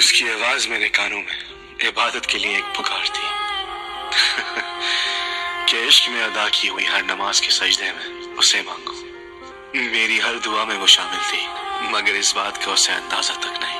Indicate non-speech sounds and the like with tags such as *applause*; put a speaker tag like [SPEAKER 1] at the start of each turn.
[SPEAKER 1] उसकी आवाज़ मेरे कानों में इबादत के लिए एक पुकार थी। *laughs* कि इश्क में अदा की हुई हर नमाज़ के सजदे में उसे मांगो। मेरी हर दुआ में वो शामिल थी, मगर इस बात का उसे अंदाज़ा तक नहीं।